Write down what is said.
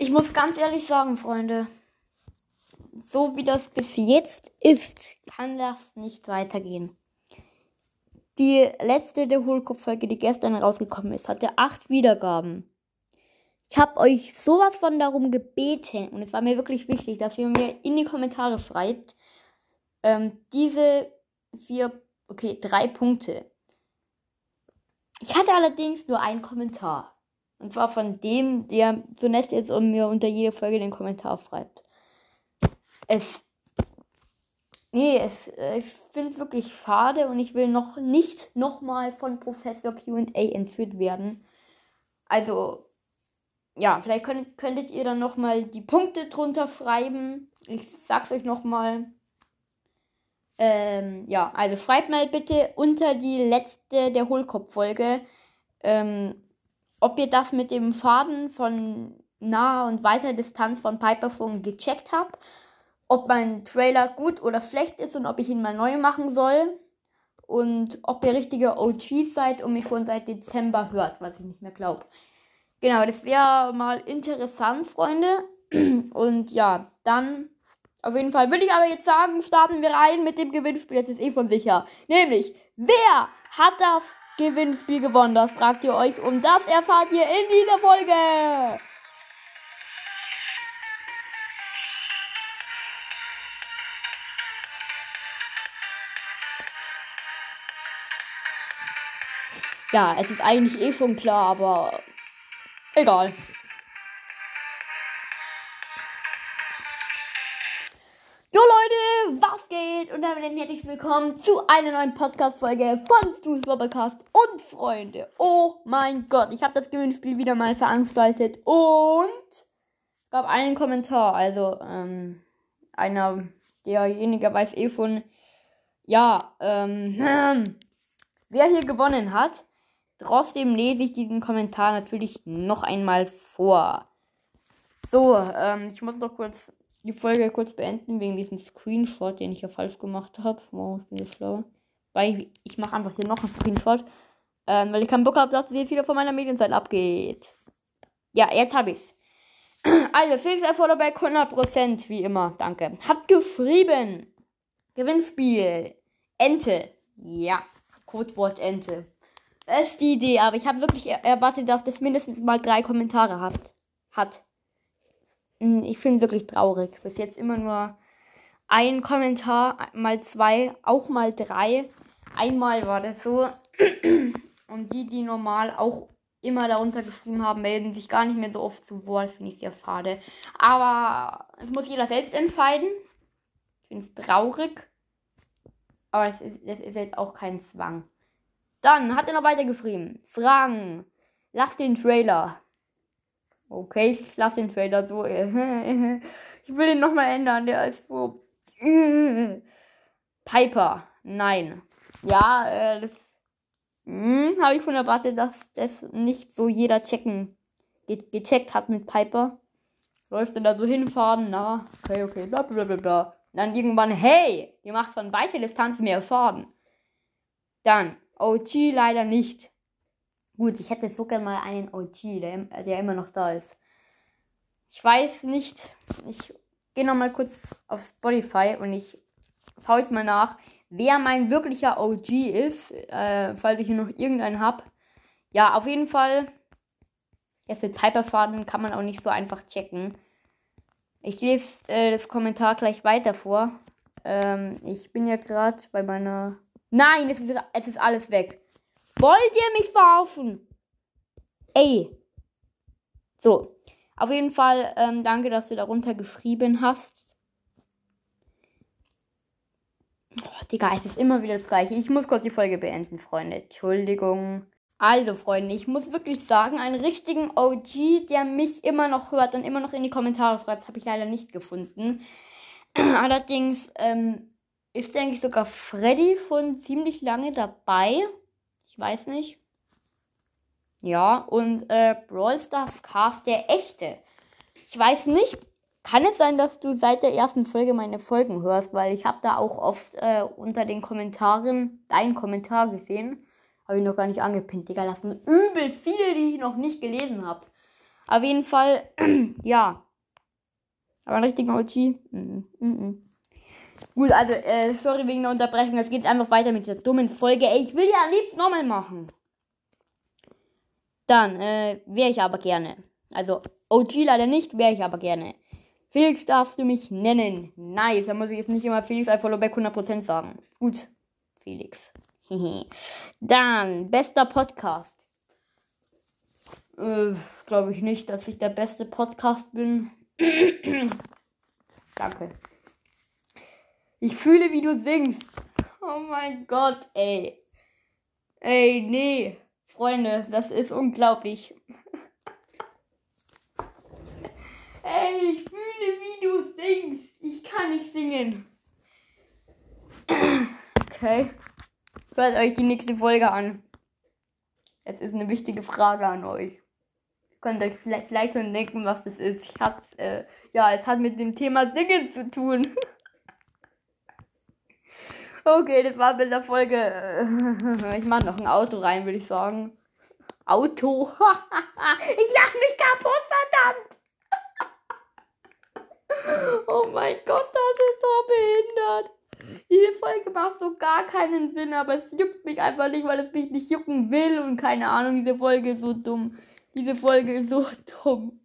Ich muss ganz ehrlich sagen, Freunde, so wie das bis jetzt ist, kann das nicht weitergehen. Die letzte der Hohlkopf-Folge, die gestern rausgekommen ist, hatte acht Wiedergaben. Ich habe euch sowas von darum gebeten und es war mir wirklich wichtig, dass ihr mir in die Kommentare schreibt, ähm, diese vier, okay, drei Punkte. Ich hatte allerdings nur einen Kommentar. Und zwar von dem, der so nett ist und mir unter jeder Folge den Kommentar schreibt. Es. Nee, es, äh, ich finde es wirklich schade und ich will noch nicht nochmal von Professor QA entführt werden. Also, ja, vielleicht könnt, könntet ihr dann nochmal die Punkte drunter schreiben. Ich sag's euch nochmal. Ähm, ja, also schreibt mal bitte unter die letzte der Hohlkopf-Folge, ähm, ob ihr das mit dem Schaden von naher und weiter Distanz von Piper schon gecheckt habt, ob mein Trailer gut oder schlecht ist und ob ich ihn mal neu machen soll und ob ihr richtige OGs seid und mich schon seit Dezember hört, was ich nicht mehr glaube. Genau, das wäre mal interessant, Freunde. Und ja, dann auf jeden Fall würde ich aber jetzt sagen, starten wir rein mit dem Gewinnspiel. Jetzt ist eh schon sicher. Nämlich, wer hat das Gewinnspiel gewonnen? Das fragt ihr euch und das erfahrt ihr in dieser Folge. Ja, es ist eigentlich eh schon klar, aber egal. Damit herzlich willkommen zu einer neuen Podcast-Folge von Stu's Bubblecast und Freunde. Oh mein Gott, ich habe das Gewinnspiel wieder mal veranstaltet und gab einen Kommentar. Also, ähm, einer, derjenige weiß eh schon, ja, ähm, wer hier gewonnen hat. Trotzdem lese ich diesen Kommentar natürlich noch einmal vor. So, ähm, ich muss noch kurz die Folge kurz beenden wegen diesem Screenshot, den ich ja falsch gemacht habe. Wow, ich bin so schlau. Weil ich mache einfach hier noch einen Screenshot. Ähm, weil ich keinen Bock habe, dass hier wieder von meiner Medienzeit abgeht. Ja, jetzt habe ich's. Also, Felix Erfolgberg 100%, wie immer. Danke. Hat geschrieben. Gewinnspiel. Ente. Ja, Codewort Ente. Das ist die Idee, aber ich habe wirklich erwartet, dass das mindestens mal drei Kommentare hat. Hat. Hm, ich finde wirklich traurig. Bis jetzt immer nur ein Kommentar, mal zwei, auch mal drei. Einmal war das so. Und die, die normal auch immer darunter geschrieben haben, melden sich gar nicht mehr so oft zu Wort. Finde ich sehr schade. Aber es muss jeder selbst entscheiden. Ich finde es traurig. Aber es ist, es ist jetzt auch kein Zwang. Dann hat er noch weiter geschrieben. Fragen. Lass den Trailer. Okay, ich lasse den Trailer so. ich will ihn nochmal ändern. Der ist so. Piper. Nein. Ja, äh, das hm, habe ich schon erwartet, dass das nicht so jeder checken ge gecheckt hat mit Piper. Läuft dann da so hinfahren, na, okay, okay, bla bla bla bla. dann irgendwann, hey, ihr macht von weiter Distanz mehr Schaden. Dann, OG leider nicht. Gut, ich hätte so gerne mal einen OG, der, der immer noch da ist. Ich weiß nicht. Ich gehe nochmal kurz auf Spotify und ich schaue jetzt mal nach, wer mein wirklicher OG ist, äh, falls ich hier noch irgendeinen habe. Ja, auf jeden Fall. Jetzt mit Piper-Faden kann man auch nicht so einfach checken. Ich lese äh, das Kommentar gleich weiter vor. Ähm, ich bin ja gerade bei meiner. Nein, es ist, es ist alles weg. Wollt ihr mich verarschen? Ey. So. Auf jeden Fall, ähm, danke, dass du darunter geschrieben hast. Oh, Digga, es ist immer wieder das gleiche. Ich muss kurz die Folge beenden, Freunde. Entschuldigung. Also, Freunde, ich muss wirklich sagen, einen richtigen OG, der mich immer noch hört und immer noch in die Kommentare schreibt, habe ich leider nicht gefunden. Allerdings ähm, ist, denke ich, sogar Freddy schon ziemlich lange dabei weiß nicht. Ja, und äh, Brawl Stars Cast der echte. Ich weiß nicht, kann es sein, dass du seit der ersten Folge meine Folgen hörst, weil ich habe da auch oft äh, unter den Kommentaren deinen Kommentar gesehen. Habe ich noch gar nicht angepinnt, Digga. Das sind übel viele, die ich noch nicht gelesen habe. Auf jeden Fall, ja. Aber ein richtiger OG. Mm, mm. Gut, also, äh, sorry wegen der Unterbrechung. Es geht einfach weiter mit der dummen Folge. Ey, ich will ja am nochmal machen. Dann, äh, wäre ich aber gerne. Also, OG leider nicht, wäre ich aber gerne. Felix darfst du mich nennen. Nice, da muss ich jetzt nicht immer Felix Alphalobek 100% sagen. Gut, Felix. Dann, bester Podcast. Äh, Glaube ich nicht, dass ich der beste Podcast bin. Danke. Ich fühle, wie du singst. Oh mein Gott, ey. Ey, nee. Freunde, das ist unglaublich. ey, ich fühle, wie du singst. Ich kann nicht singen. okay. Hört euch die nächste Folge an. Es ist eine wichtige Frage an euch. könnt euch vielleicht, vielleicht schon denken, was das ist. Ich hab's, äh, ja, es hat mit dem Thema Singen zu tun. okay, das war mit der Folge. Äh, ich mach noch ein Auto rein, würde ich sagen. Auto. ich lach mich kaputt, verdammt. oh mein Gott, das ist so behindert. Diese Folge macht so gar keinen Sinn, aber es juckt mich einfach nicht, weil es mich nicht jucken will und keine Ahnung, diese Folge ist so dumm. Diese Folge ist so dumm.